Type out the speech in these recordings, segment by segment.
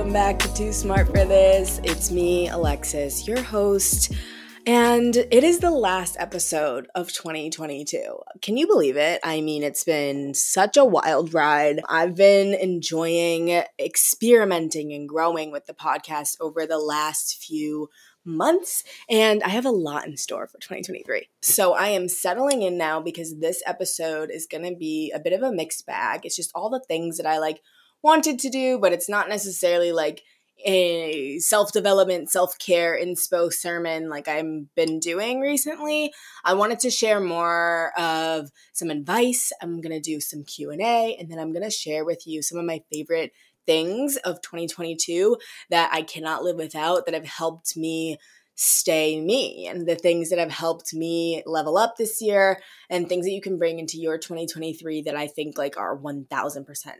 welcome back to Too Smart for This. It's me, Alexis, your host, and it is the last episode of 2022. Can you believe it? I mean, it's been such a wild ride. I've been enjoying experimenting and growing with the podcast over the last few months, and I have a lot in store for 2023. So I am settling in now because this episode is going to be a bit of a mixed bag. It's just all the things that I like wanted to do, but it's not necessarily like a self development, self care inspo sermon like I've been doing recently. I wanted to share more of some advice. I'm gonna do some Q and A, and then I'm gonna share with you some of my favorite things of 2022 that I cannot live without that have helped me stay me and the things that have helped me level up this year and things that you can bring into your 2023 that I think like are 1000%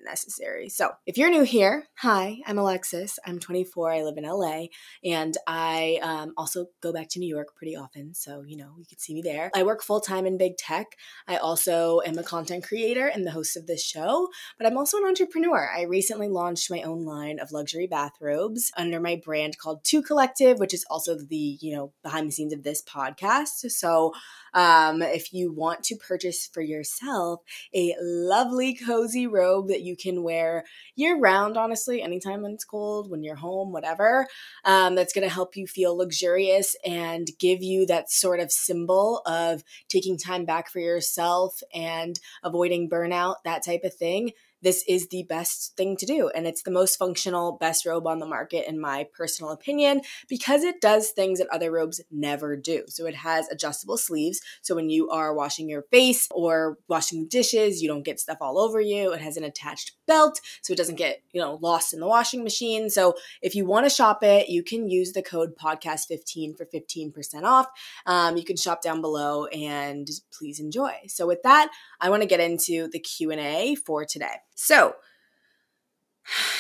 necessary. So, if you're new here, hi, I'm Alexis. I'm 24. I live in LA and I um, also go back to New York pretty often. So, you know, you can see me there. I work full time in big tech. I also am a content creator and the host of this show, but I'm also an entrepreneur. I recently launched my own line of luxury bathrobes under my brand called Too Collective, which is also the you know behind the scenes of this podcast. So um, if you want to purchase for yourself a lovely cozy robe that you can wear year round honestly anytime when it's cold when you're home whatever um, that's going to help you feel luxurious and give you that sort of symbol of taking time back for yourself and avoiding burnout that type of thing this is the best thing to do. And it's the most functional, best robe on the market, in my personal opinion, because it does things that other robes never do. So it has adjustable sleeves. So when you are washing your face or washing dishes, you don't get stuff all over you. It has an attached belt so it doesn't get, you know, lost in the washing machine. So if you want to shop it, you can use the code podcast15 for 15% off. Um, you can shop down below and please enjoy. So with that, I want to get into the Q&A for today. So,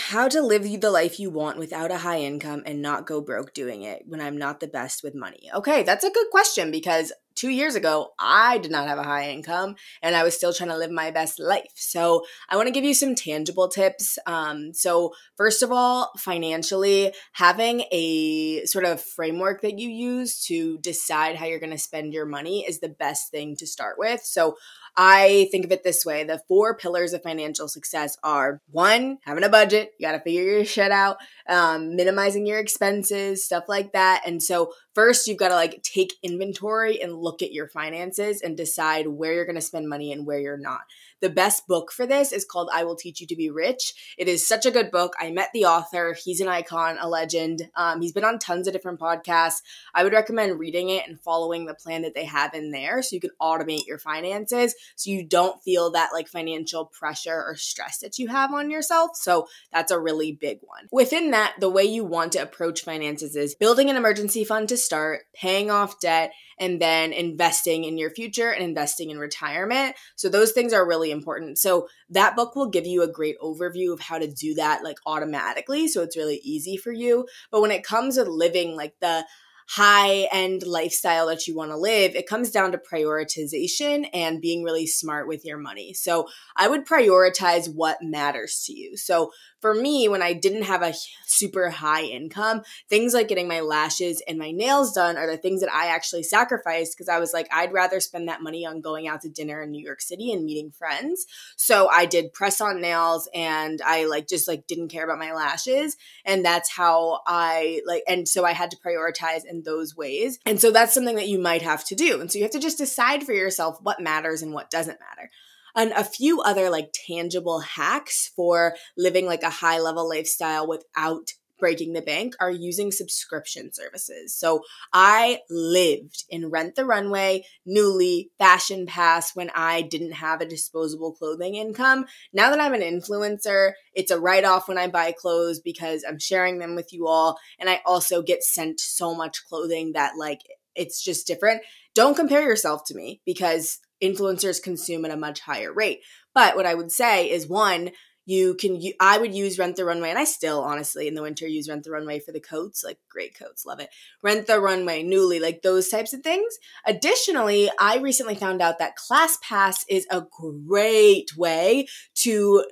how to live the life you want without a high income and not go broke doing it when I'm not the best with money? Okay, that's a good question because two years ago, I did not have a high income and I was still trying to live my best life. So, I want to give you some tangible tips. Um, so, first of all, financially, having a sort of framework that you use to decide how you're going to spend your money is the best thing to start with. So, I think of it this way the four pillars of financial success are one, having a budget, you got to figure your shit out, um, minimizing your expenses, stuff like that. And so, first, you've got to like take inventory and look at your finances and decide where you're going to spend money and where you're not. The best book for this is called I Will Teach You to Be Rich. It is such a good book. I met the author, he's an icon, a legend. Um, he's been on tons of different podcasts. I would recommend reading it and following the plan that they have in there so you can automate your finances so you don't feel that like financial pressure or stress that you have on yourself. So that's a really big one. Within that, the way you want to approach finances is building an emergency fund to start, paying off debt, and then investing in your future and investing in retirement. So those things are really important. So that book will give you a great overview of how to do that like automatically. So it's really easy for you. But when it comes to living like the high end lifestyle that you want to live, it comes down to prioritization and being really smart with your money. So I would prioritize what matters to you. So for me, when I didn't have a super high income, things like getting my lashes and my nails done are the things that I actually sacrificed because I was like, I'd rather spend that money on going out to dinner in New York City and meeting friends. So I did press on nails and I like just like didn't care about my lashes. And that's how I like, and so I had to prioritize in those ways. And so that's something that you might have to do. And so you have to just decide for yourself what matters and what doesn't matter and a few other like tangible hacks for living like a high level lifestyle without breaking the bank are using subscription services. So I lived in Rent the Runway, Nuuly, Fashion Pass when I didn't have a disposable clothing income. Now that I'm an influencer, it's a write off when I buy clothes because I'm sharing them with you all. And I also get sent so much clothing that like it's just different. Don't compare yourself to me because influencers consume at a much higher rate. But what I would say is one, you can I would use Rent the Runway and I still honestly in the winter use Rent the Runway for the coats, like great coats, love it. Rent the Runway, Nuuly, like those types of things. Additionally, I recently found out that ClassPass is a great way to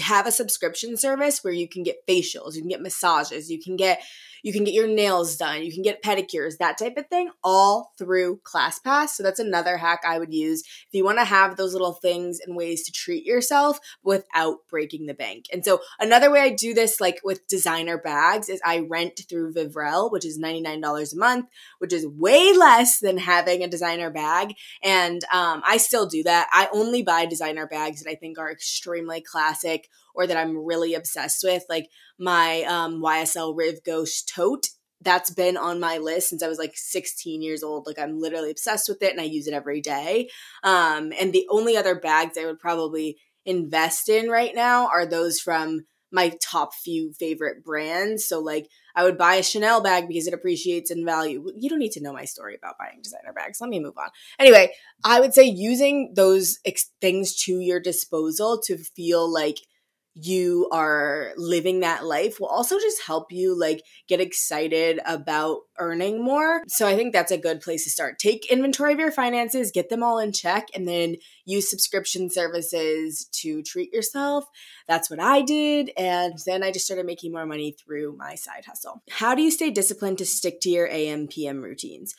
have a subscription service where you can get facials, you can get massages, you can get you can get your nails done, you can get pedicures, that type of thing, all through ClassPass. So that's another hack I would use if you want to have those little things and ways to treat yourself without breaking the bank. And so another way I do this, like with designer bags, is I rent through Vivrelle, which is $99 a month, which is way less than having a designer bag. And um, I still do that. I only buy designer bags that I think are extremely classic or that I'm really obsessed with. Like my um, YSL Rive Gauche tote that's been on my list since I was like 16 years old. Like I'm literally obsessed with it and I use it every day. Um, and the only other bags I would probably invest in right now are those from my top few favorite brands. So like I would buy a Chanel bag because it appreciates in value. You don't need to know my story about buying designer bags. Let me move on. Anyway, I would say using those ex- things to your disposal to feel like you are living that life will also just help you like get excited about earning more. So I think that's a good place to start. Take inventory of your finances, get them all in check, and then use subscription services to treat yourself. That's what I did. And then I just started making more money through my side hustle. How do you stay disciplined to stick to your AM PM routines?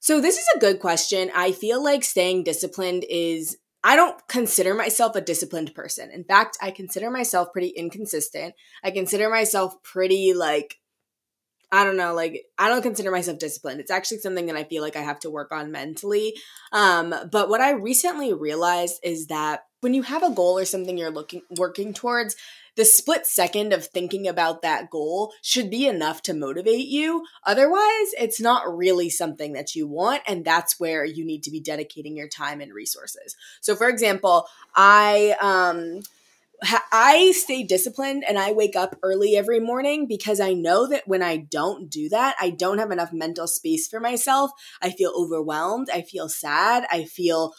So, this is a good question. I feel like staying disciplined is I don't consider myself a disciplined person. In fact, I consider myself pretty inconsistent. I consider myself pretty like I don't know, like I don't consider myself disciplined. It's actually something that I feel like I have to work on mentally. Um, but what I recently realized is that when you have a goal or something you're looking working towards, the split second of thinking about that goal should be enough to motivate you. Otherwise, it's not really something that you want. And that's where you need to be dedicating your time and resources. So, for example, I, um, I stay disciplined and I wake up early every morning because I know that when I don't do that, I don't have enough mental space for myself. I feel overwhelmed. I feel sad. I feel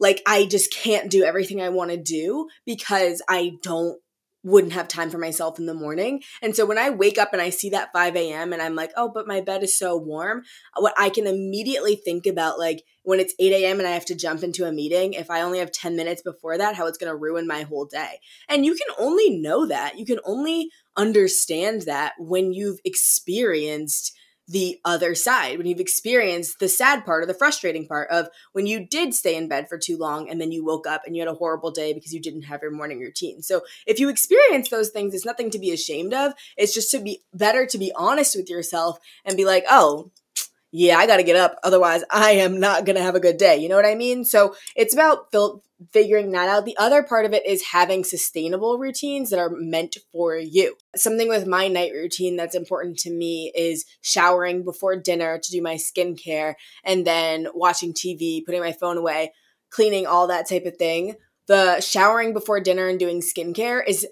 like I just can't do everything I want to do because I don't wouldn't have time for myself in the morning. And so when I wake up and I see that 5 a.m. and I'm like, oh, but my bed is so warm, uh, what I can immediately think about, like when it's 8 a.m. and I have to jump into a meeting, if I only have 10 minutes before that, how it's going to ruin my whole day. And you can only know that. You can only understand that when you've experienced the other side, when you've experienced the sad part or the frustrating part of when you did stay in bed for too long and then you woke up and you had a horrible day because you didn't have your morning routine. So if you experience those things, it's nothing to be ashamed of. It's just to be better to be honest with yourself and be like, oh, yeah, I got to get up. Otherwise, I am not going to have a good day. You know what I mean? So it's about fil- figuring that out. The other part of it is having sustainable routines that are meant for you. Something with my night routine that's important to me is showering before dinner to do my skincare and then watching TV, putting my phone away, cleaning, all that type of thing. The showering before dinner and doing skincare is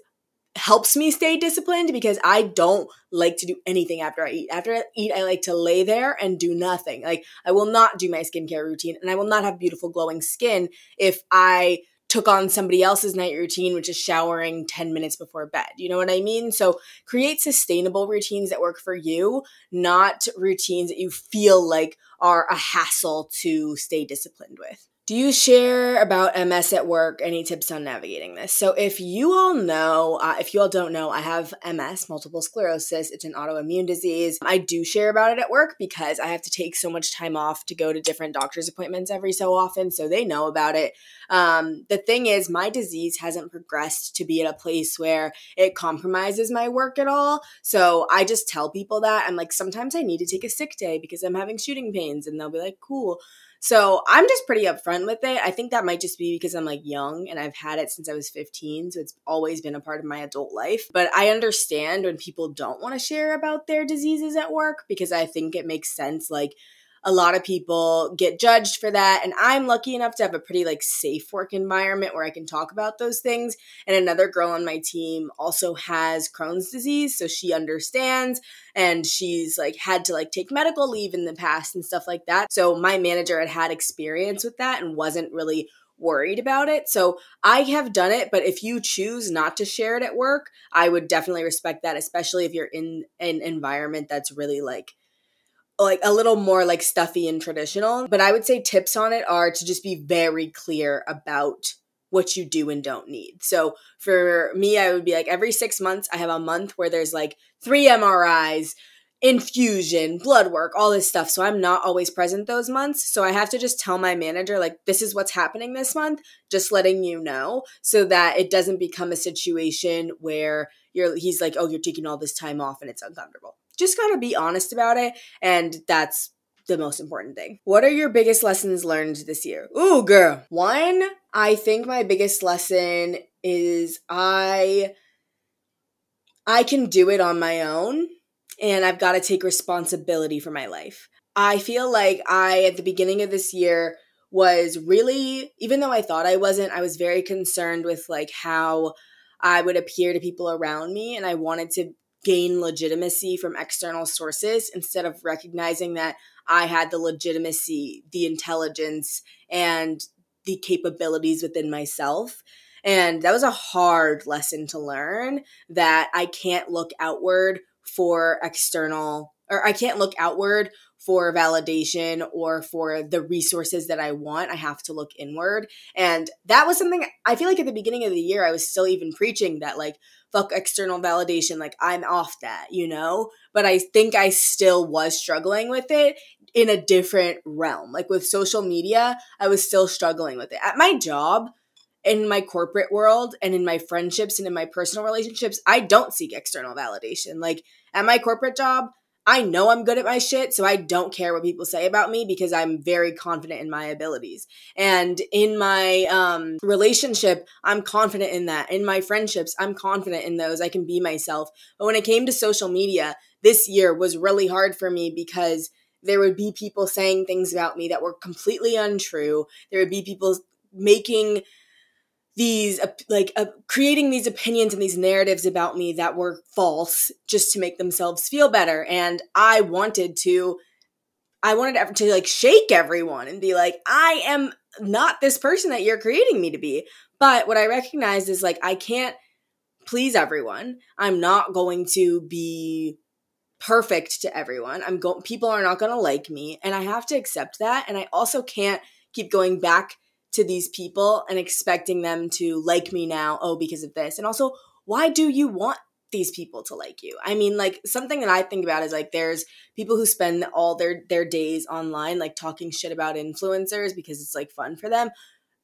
helps me stay disciplined because I don't like to do anything after I eat. After I eat, I like to lay there and do nothing. Like I will not do my skincare routine and I will not have beautiful glowing skin if I took on somebody else's night routine, which is showering 10 minutes before bed. You know what I mean? So create sustainable routines that work for you, not routines that you feel like are a hassle to stay disciplined with. Do you share about MS at work? Any tips on navigating this? So, if you all know, uh, if you all don't know, I have MS, multiple sclerosis. It's an autoimmune disease. I do share about it at work because I have to take so much time off to go to different doctor's appointments every so often. So, they know about it. Um, the thing is, my disease hasn't progressed to be at a place where it compromises my work at all. So, I just tell people that. I'm like, sometimes I need to take a sick day because I'm having shooting pains. And they'll be like, cool. So I'm just pretty upfront with it. I think that might just be because I'm like young and I've had it since I was 15. So it's always been a part of my adult life. But I understand when people don't want to share about their diseases at work because I think it makes sense. Like, a lot of people get judged for that and i'm lucky enough to have a pretty like safe work environment where i can talk about those things and another girl on my team also has crohn's disease so she understands and she's like had to like take medical leave in the past and stuff like that so my manager had had experience with that and wasn't really worried about it. So I have done it, but if you choose not to share it at work, I would definitely respect that, especially if you're in an environment that's really like like a little more like stuffy and traditional. But I would say tips on it are to just be very clear about what you do and don't need. So for me, I would be like every six months, I have a month where there's like three MRIs, infusion, blood work, all this stuff. So I'm not always present those months. So I have to just tell my manager, like, this is what's happening this month, just letting you know so that it doesn't become a situation where you're, he's like, oh, you're taking all this time off and it's uncomfortable. Just gotta be honest about it. And that's the most important thing. What are your biggest lessons learned this year? Ooh, girl. One, I think my biggest lesson is I I can do it on my own and I've got to take responsibility for my life. I feel like I at the beginning of this year was really even though I thought I wasn't, I was very concerned with like how I would appear to people around me and I wanted to gain legitimacy from external sources instead of recognizing that I had the legitimacy, the intelligence, and the capabilities within myself. And that was a hard lesson to learn that I can't look outward for external, or I can't look outward for validation or for the resources that I want. I have to look inward. And that was something I feel like at the beginning of the year, I was still even preaching that, like, fuck external validation. Like, I'm off that, you know? But I think I still was struggling with it in a different realm. Like with social media, I was still struggling with it. At my job, in my corporate world, and in my friendships and in my personal relationships, I don't seek external validation. Like at my corporate job, I know I'm good at my shit, so I don't care what people say about me because I'm very confident in my abilities. And in my um, relationship, I'm confident in that. In my friendships, I'm confident in those. I can be myself. But when it came to social media, this year was really hard for me because there would be people saying things about me that were completely untrue. There would be people making these like uh, creating these opinions and these narratives about me that were false just to make themselves feel better. And i wanted to i wanted to like shake everyone and be like i am not this person that you're creating me to be. But what i recognized is like i can't please everyone. I'm not going to be perfect to everyone. I'm going people are not going to like me. And i have to accept that. And i also can't keep going back to these people and expecting them to like me now, oh, because of this. And also, why do you want these people to like you? I mean, like something that I think about is like there's people who spend all their their days online like talking shit about influencers because it's like fun for them.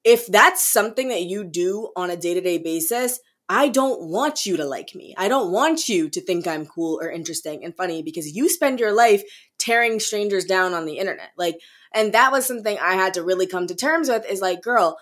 If that's something that you do on a day-to-day basis, I don't want you to like me. I don't want you to think I'm cool or interesting and funny because you spend your life tearing strangers down on the internet. Like and that was something I had to really come to terms with is like, girl,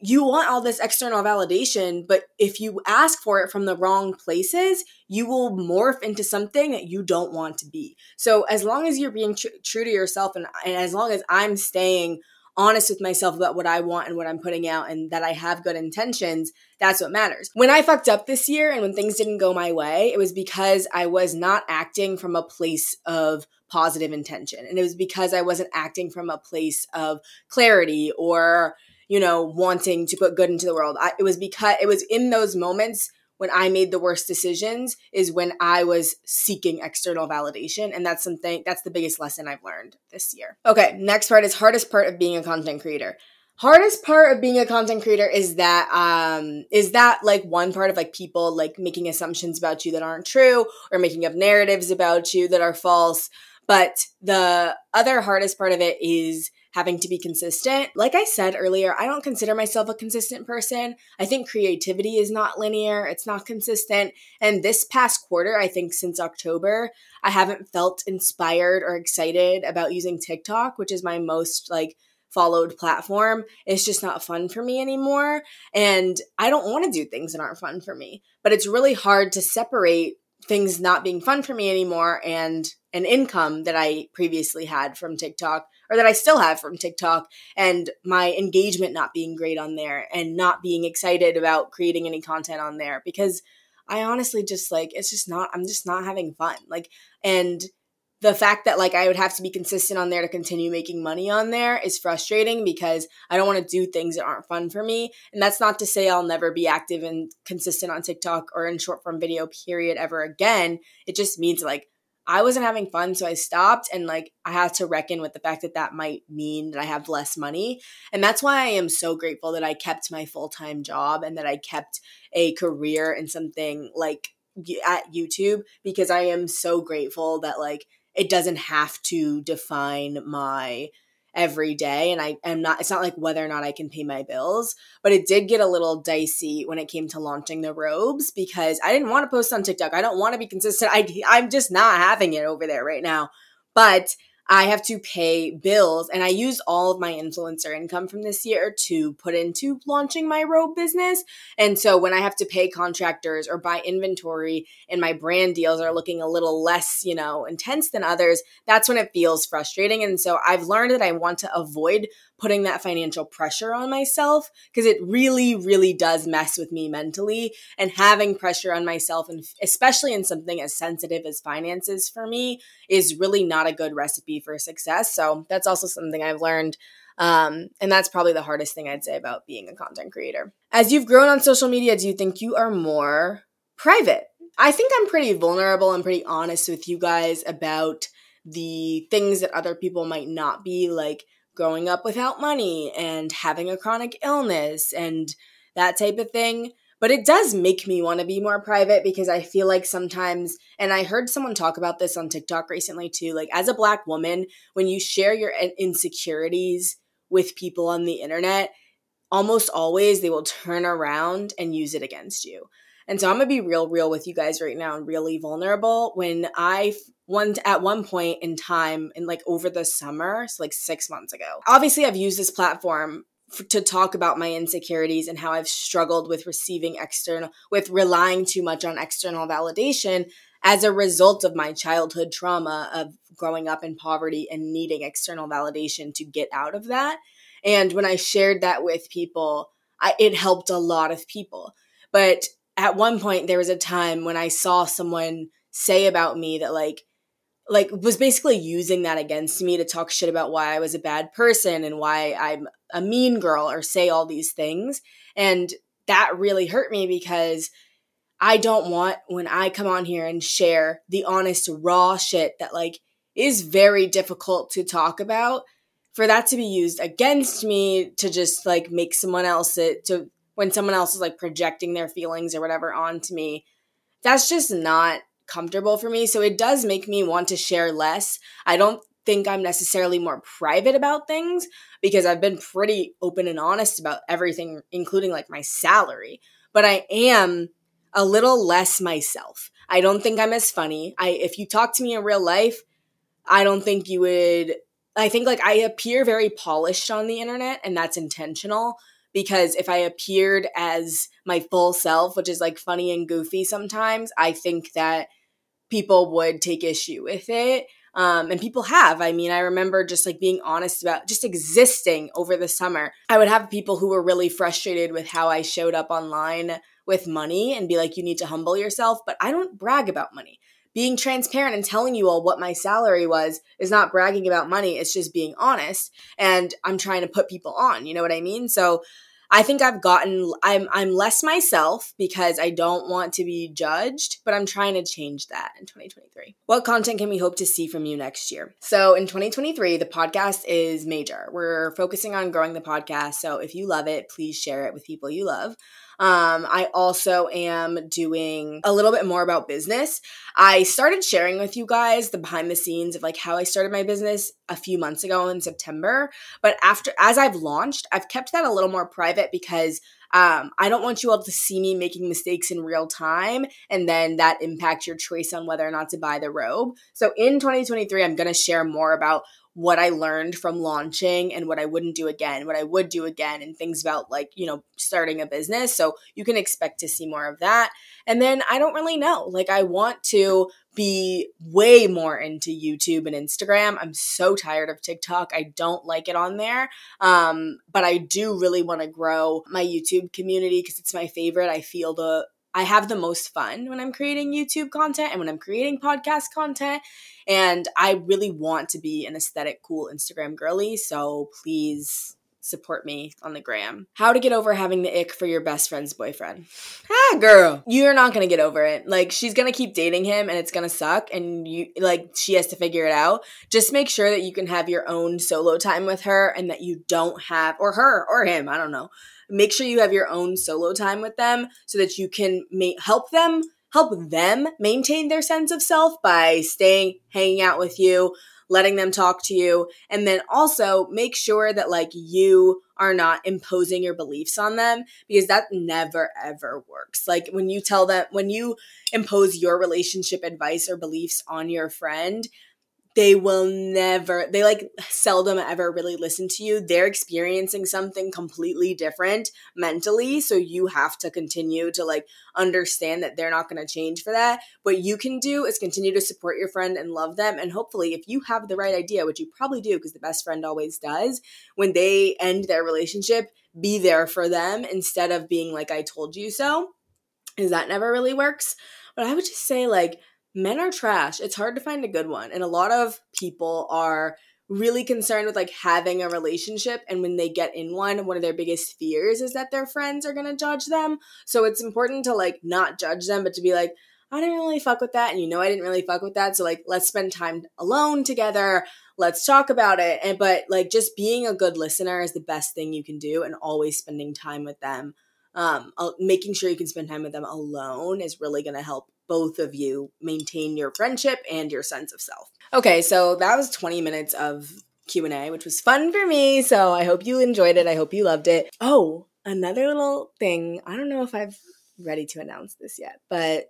you want all this external validation, but if you ask for it from the wrong places, you will morph into something that you don't want to be. So, as long as you're being tr- true to yourself and, and as long as I'm staying honest with myself about what I want and what I'm putting out and that I have good intentions, that's what matters. When I fucked up this year and when things didn't go my way, it was because I was not acting from a place of positive intention. And it was because I wasn't acting from a place of clarity or, you know, wanting to put good into the world. I, it was because it was in those moments when I made the worst decisions is when I was seeking external validation. And that's something, that's the biggest lesson I've learned this year. Okay, next part is hardest part of being a content creator. Hardest part of being a content creator is that, um, is that like one part of like people like making assumptions about you that aren't true or making up narratives about you that are false. But the other hardest part of it is having to be consistent. Like I said earlier, I don't consider myself a consistent person. I think creativity is not linear, it's not consistent. And this past quarter, I think since October, I haven't felt inspired or excited about using TikTok, which is my most like followed platform. It's just not fun for me anymore. And I don't want to do things that aren't fun for me. But it's really hard to separate things not being fun for me anymore and an income that I previously had from TikTok or that I still have from TikTok and my engagement not being great on there and not being excited about creating any content on there because I honestly just like it's just not I'm just not having fun. Like and the fact that like I would have to be consistent on there to continue making money on there is frustrating because I don't want to do things that aren't fun for me. And that's not to say I'll never be active and consistent on TikTok or in short form video period ever again. It just means like I wasn't having fun, so I stopped and like I had to reckon with the fact that that might mean that I have less money. And that's why I am so grateful that I kept my full time job and that I kept a career in something like at YouTube because I am so grateful that like it doesn't have to define my every day and I am not it's not like whether or not I can pay my bills, but it did get a little dicey when it came to launching the robes because I didn't want to post on TikTok. I don't want to be consistent. I I'm just not having it over there right now. But I have to pay bills and I used all of my influencer income from this year to put into launching my robe business. And so when I have to pay contractors or buy inventory and my brand deals are looking a little less, you know, intense than others, that's when it feels frustrating. And so I've learned that I want to avoid putting that financial pressure on myself because it really, really does mess with me mentally. And having pressure on myself, and especially in something as sensitive as finances for me, is really not a good recipe for success. So that's also something I've learned. Um, and that's probably the hardest thing I'd say about being a content creator. As you've grown on social media, do you think you are more private? I think I'm pretty vulnerable and pretty honest with you guys about the things that other people might not be like growing up without money and having a chronic illness and that type of thing. But it does make me want to be more private because I feel like sometimes, and I heard someone talk about this on TikTok recently too, like as a black woman, when you share your insecurities with people on the internet, almost always they will turn around and use it against you. And so I'm gonna be real, real with you guys right now and really vulnerable. When I one at one point in time and like over the summer, so like six months ago. Obviously, I've used this platform to talk about my insecurities and how I've struggled with receiving external, with relying too much on external validation as a result of my childhood trauma of growing up in poverty and needing external validation to get out of that. And when I shared that with people, I, it helped a lot of people. But at one point, there was a time when I saw someone say about me that, like, like was basically using that against me to talk shit about why I was a bad person and why I'm a mean girl or say all these things. And that really hurt me because I don't want when I come on here and share the honest raw shit that like is very difficult to talk about for that to be used against me to just like make someone else it to when someone else is like projecting their feelings or whatever onto me. That's just not comfortable for me. So it does make me want to share less. I don't think I'm necessarily more private about things because I've been pretty open and honest about everything, including like my salary. But I am a little less myself. I don't think I'm as funny. I if you talk to me in real life, I don't think you would I think like I appear very polished on the internet and that's intentional because if I appeared as my full self, which is like funny and goofy sometimes, I think that people would take issue with it. Um, and people have. I mean, I remember just like being honest about just existing over the summer. I would have people who were really frustrated with how I showed up online with money and be like, you need to humble yourself. But I don't brag about money. Being transparent and telling you all what my salary was is not bragging about money. It's just being honest. And I'm trying to put people on. You know what I mean? So I think I've gotten I'm I'm less myself because I don't want to be judged, but I'm trying to change that in 2023. What content can we hope to see from you next year? So in 2023, the podcast is major. We're focusing on growing the podcast, so if you love it, please share it with people you love. Um, I also am doing a little bit more about business. I started sharing with you guys the behind the scenes of like how I started my business a few months ago in September. But after, as I've launched, I've kept that a little more private because um, I don't want you all to see me making mistakes in real time and then that impact your choice on whether or not to buy the robe. So in 2023, I'm going to share more about what I learned from launching and what I wouldn't do again, what I would do again, and things about like, you know, starting a business. So you can expect to see more of that. And then I don't really know. Like, I want to be way more into YouTube and Instagram. I'm so tired of TikTok. I don't like it on there. Um, but I do really want to grow my YouTube community because it's my favorite. I feel the I have the most fun when I'm creating YouTube content and when I'm creating podcast content. And I really want to be an aesthetic, cool Instagram girly. So please support me on the gram. How to get over having the ick for your best friend's boyfriend. Ah, girl, you're not gonna get over it. Like, she's gonna keep dating him and it's gonna suck, and you, like, she has to figure it out. Just make sure that you can have your own solo time with her and that you don't have, or her, or him, I don't know. Make sure you have your own solo time with them so that you can ma- help them help them maintain their sense of self by staying hanging out with you letting them talk to you. And then also make sure that like you are not imposing your beliefs on them because that never ever works. Like when you tell them when you impose your relationship advice or beliefs on your friend they will never they like seldom ever really listen to you. They're experiencing something completely different mentally so you have to continue to like understand that they're not going to change for that. What you can do is continue to support your friend and love them and hopefully if you have the right idea which you probably do because the best friend always does when they end their relationship be there for them instead of being like i told you so because that never really works. But i would just say like men are trash. It's hard to find a good one. And a lot of people are really concerned with like having a relationship. And when they get in one one of their biggest fears is that their friends are going to judge them. So it's important to like not judge them but to be like i didn't really fuck with that. And you know i didn't really fuck with that. So like let's spend time alone together. Let's talk about it. And but like just being a good listener is the best thing you can do and always spending time with them. Um making sure you can spend time with them alone is really going to help both of you maintain your friendship and your sense of self. Okay, so that was 20 minutes of Q&A, which was fun for me. So I hope you enjoyed it. I hope you loved it. Oh, another little thing. I don't know if I've ready to announce this yet, but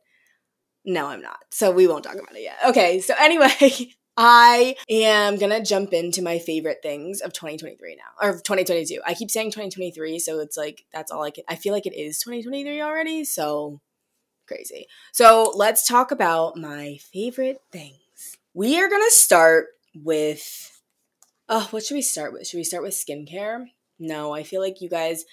no, I'm not. So we won't talk about it yet. Okay, so anyway, I am gonna jump into my favorite things of 2023 now, or 2022. I keep saying 2023, so it's like that's all I can. I feel like it is 2023 already, so crazy. So let's talk about my favorite things. We are gonna start with oh, what should we start with? Should we start with skincare? No, I feel like you guys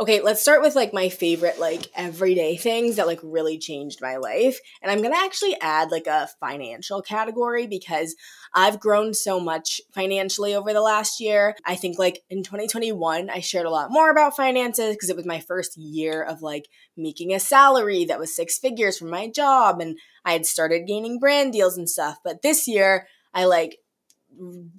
Okay, let's start with like my favorite like everyday things that like really changed my life. And I'm going to actually add like a financial category because I've grown so much financially over the last year. I think like in 2021 I shared a lot more about finances because it was my first year of like making a salary that was six figures from my job and I had started gaining brand deals and stuff. But this year I like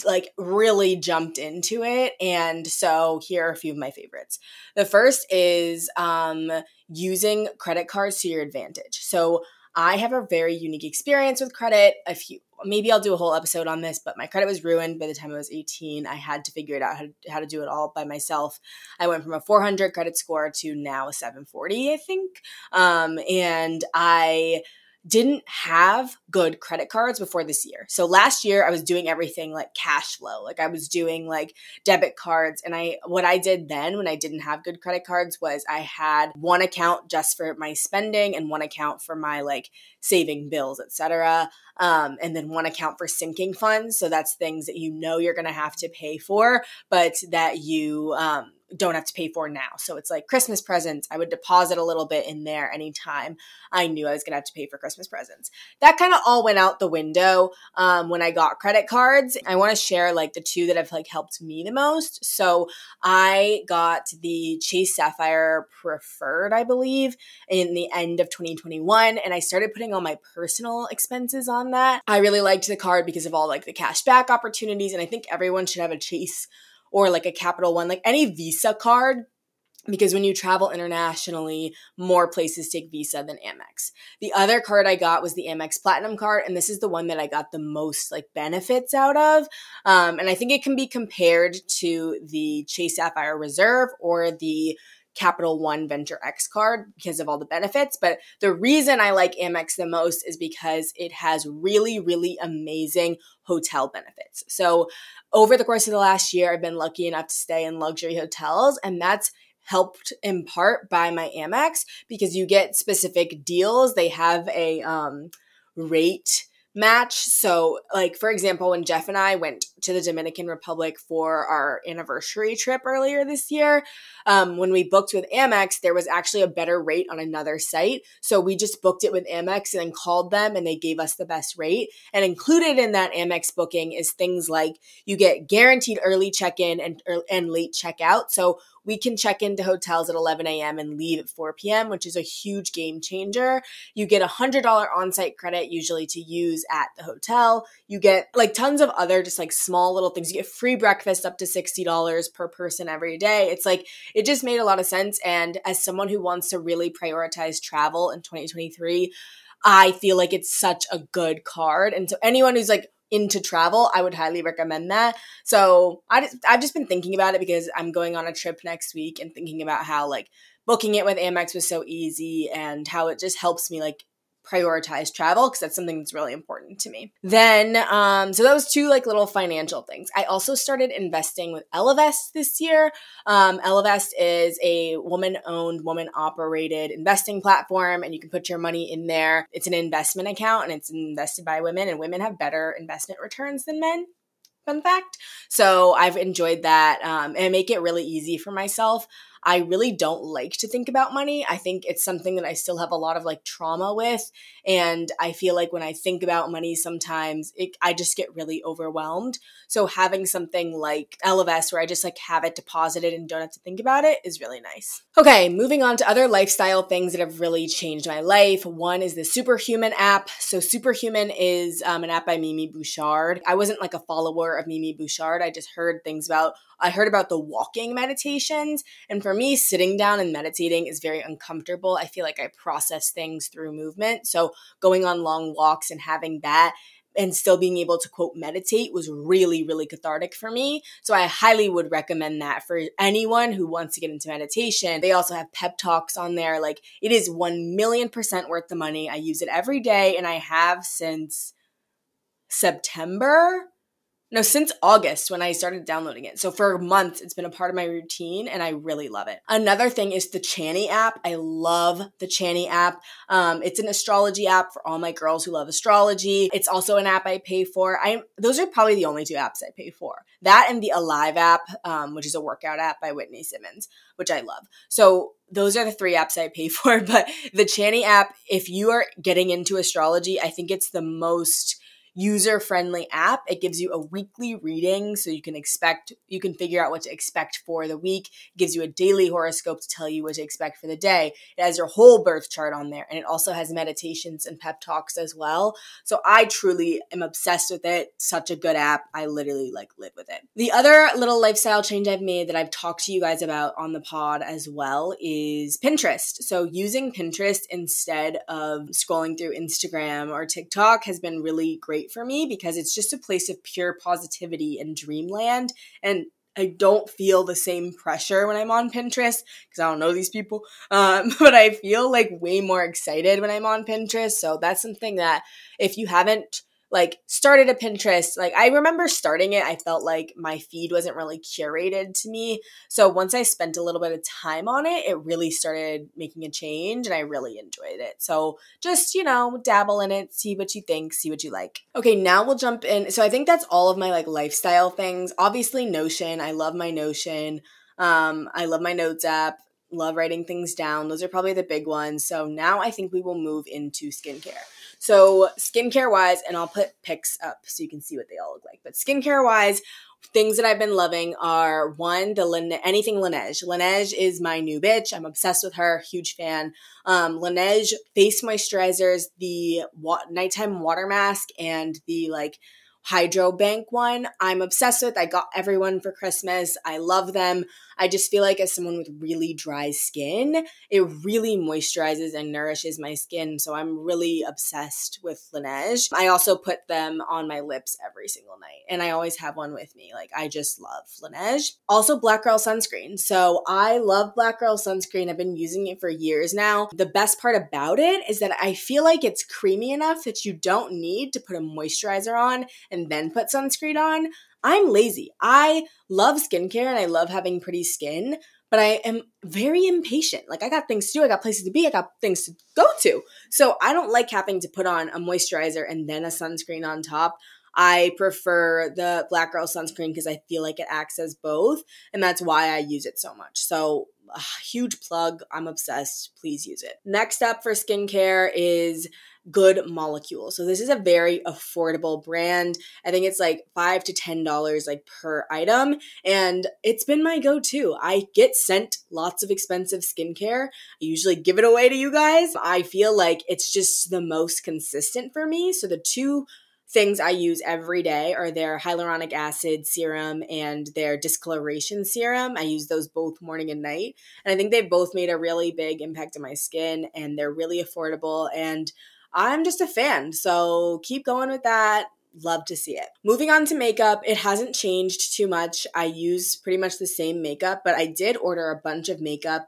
like really jumped into it and so here are a few of my favorites. The first is um, using credit cards to your advantage. So i have a very unique experience with credit. A few maybe i'll do a whole episode on this but my credit was ruined by the time i was 18 i had to figure it out how to, how to do it all by myself. I went from a 400 credit score to now a 740 i think. Um, and i didn't have good credit cards before this year. So last year I was doing everything like cash flow. Like I was doing like debit cards and I what I did then when I didn't have good credit cards was I had one account just for my spending and one account for my like saving bills, etc. Um, and then one account for sinking funds. So that's things that you know you're going to have to pay for, but that you um, don't have to pay for now. So it's like Christmas presents. I would deposit a little bit in there anytime I knew I was going to have to pay for Christmas presents. That kind of all went out the window um, when I got credit cards. I want to share like the two that have like helped me the most. So I got the Chase Sapphire Preferred, I believe, in the end of 2021, and I started putting all my personal expenses on that. I really liked the card because of all like the cash back opportunities, and I think everyone should have a Chase or like a Capital One, like any Visa card because when you travel internationally, more places take Visa than Amex. The other card I got was the Amex Platinum card, and this is the one that I got the most like benefits out of. Um, and I think it can be compared to the Chase Sapphire Reserve or the Capital One Venture X card because of all the benefits. But the reason I like Amex the most is because it has really, really amazing hotel benefits. So over the course of the last year, I've been lucky enough to stay in luxury hotels, and that's helped in part by my Amex because you get specific deals. They have a um, rate match. So, like, for example, when Jeff and I went to the Dominican Republic for our anniversary trip earlier this year, um, when we booked with Amex, there was actually a better rate on another site. So, we just booked it with Amex and then called them and they gave us the best rate. And included in that Amex booking is things like you get guaranteed early check in and, and late checkout. So, we can check into hotels at 11 a.m. and leave at 4 p.m., which is a huge game changer. You get a $100 on site credit usually to use at the hotel. You get like tons of other just like small little things. You get free breakfast up to $60 per person every day. It's like, it just made a lot of sense. And as someone who wants to really prioritize travel in 2023, I feel like it's such a good card. And so anyone who's like, into travel, I would highly recommend that. So I just, I've just been thinking about it because I'm going on a trip next week and thinking about how like booking it with Amex was so easy and how it just helps me like prioritize travel because that's something that's really important to me. Then, um, so those two like little financial things. I also started investing with Ellevest this year. Um, Ellevest is a woman-owned, woman-operated investing platform, and you can put your money in there. It's an investment account, and it's invested by women, and women have better investment returns than men fun fact. So I've enjoyed that um, and make it really easy for myself. I really don't like to think about money. I think it's something that I still have a lot of like trauma with. And I feel like when I think about money, sometimes it, I just get really overwhelmed. So having something like Ellevest where I just like have it deposited and don't have to think about it is really nice. Okay, moving on to other lifestyle things that have really changed my life. One is the Superhuman app. So Superhuman is um, an app by Mimi Bouchard. I wasn't like a follower of Mimi Bouchard. I just heard things about I heard about the walking meditations. And for me, sitting down and meditating is very uncomfortable. I feel like I process things through movement. So going on long walks and having that and still being able to quote meditate was really really cathartic for me. So i highly would recommend that for anyone who wants to get into meditation. They also have pep talks on there. Like it is 1 million percent worth the money. I use it every day and i have since september no, since August when I started downloading it. So for months, it's been a part of my routine and I really love it. Another thing is the Chani app. I love the Chani app. Um, it's an astrology app for all my girls who love astrology. It's also an app I pay for. I those are probably the only two apps I pay for. That and the Alive app, um, which is a workout app by Whitney Simmons, which I love. So those are the three apps I pay for. But the Chani app, if you are getting into astrology, I think it's the most user friendly app. It gives you a weekly reading so you can expect, you can figure out what to expect for the week. It gives you a daily horoscope to tell you what to expect for the day. It has your whole birth chart on there and it also has meditations and pep talks as well. So I truly am obsessed with it. Such a good app. I literally like live with it. The other little lifestyle change I've made that I've talked to you guys about on the pod as well is Pinterest. So using Pinterest instead of scrolling through Instagram or TikTok has been really great for me because it's just a place of pure positivity and dreamland. And I don't feel the same pressure when I'm on Pinterest because I don't know these people. Um, but I feel like way more excited when I'm on Pinterest. So that's something that if you haven't like started a Pinterest. Like I remember starting it, I felt like my feed wasn't really curated to me. So once I spent a little bit of time on it, it really started making a change and I really enjoyed it. So just, you know, dabble in it, see what you think, see what you like. Okay, now we'll jump in. So I think that's all of my like lifestyle things. Obviously Notion, I love my Notion. Um, I love my notes app love writing things down. Those are probably the big ones. So now I think we will move into skincare. So, skincare wise, and I'll put pics up so you can see what they all look like. But skincare wise, things that I've been loving are one, the Lin- anything Laneige. Laneige is my new bitch. I'm obsessed with her, huge fan. Um, Laneige face moisturizers, the wa- nighttime water mask, and the like Hydro Bank one. I'm obsessed with. I got everyone for Christmas. I love them. I just feel like as someone with really dry skin, it really moisturizes and nourishes my skin. So I'm really obsessed with Laneige. I also put them on my lips every single night, and I always have one with me. Like I just love Laneige. Also, Black Girl sunscreen. So I love Black Girl sunscreen. I've been using it for years now. The best part about it is that I feel like it's creamy enough that you don't need to put a moisturizer on and then put sunscreen on. I'm lazy. I love skincare and I love having pretty skin, but I am very impatient. Like I got things to do, I got places to be, I got things to go to. So I don't like having to put on a moisturizer and then a sunscreen on top. I prefer the Black Girl sunscreen because I feel like it acts as both, and that's why I use it so much. So, a huge plug. I'm obsessed. Please use it. Next up for skincare is Good Molecule. So this is a very affordable brand. I think it's like five to ten dollars like per item, and it's been my go-to. I get sent lots of expensive skincare. I usually give it away to you guys. I feel like it's just the most consistent for me. So the two things I use every day are their hyaluronic acid serum and their discoloration serum. I use those both morning and night. And I think they've both made a really big impact on my skin and they're really affordable. And I'm just a fan. So keep going with that. Love to see it. Moving on to makeup, it hasn't changed too much. I use pretty much the same makeup, but I did order a bunch of makeup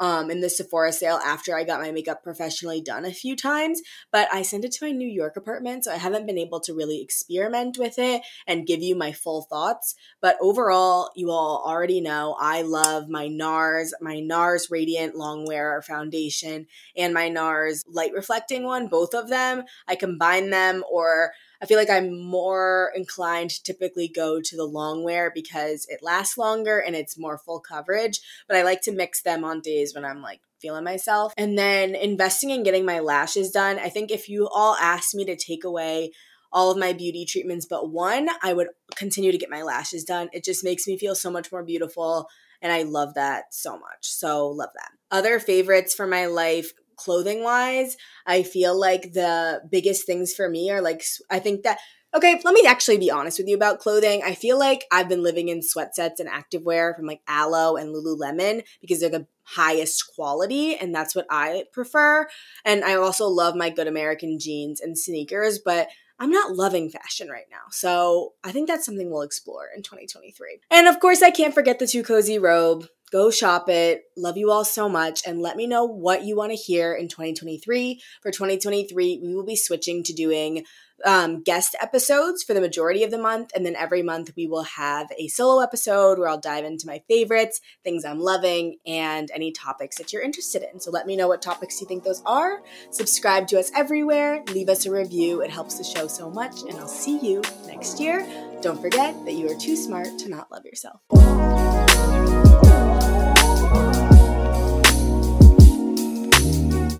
um, in the Sephora sale after I got my makeup professionally done a few times, but I sent it to my New York apartment, so I haven't been able to really experiment with it and give you my full thoughts. But overall, you all already know I love my NARS, my NARS Radiant Longwear Foundation, and my NARS Light Reflecting one, both of them. I combine them or I feel like I'm more inclined to typically go to the long wear because it lasts longer and it's more full coverage. But I like to mix them on days when I'm like feeling myself. And then investing in getting my lashes done. I think if you all asked me to take away all of my beauty treatments but one, I would continue to get my lashes done. It just makes me feel so much more beautiful. And I love that so much. So, love that. Other favorites for my life clothing wise, I feel like the biggest things for me are like, I think that, okay, let me actually be honest with you about clothing. I feel like I've been living in sweat sets and activewear from like Alo and Lululemon because they're the highest quality and that's what I prefer. And I also love my good American jeans and sneakers, but I'm not loving fashion right now. So I think that's something we'll explore in 2023. And of course, I can't forget the Too Cozy robe. Go shop it. Love you all so much. And let me know what you want to hear in 2023. For 2023, we will be switching to doing um, guest episodes for the majority of the month. And then every month, we will have a solo episode where I'll dive into my favorites, things I'm loving, and any topics that you're interested in. So let me know what topics you think those are. Subscribe to us everywhere. Leave us a review. It helps the show so much. And I'll see you next year. Don't forget that you are too smart to not love yourself.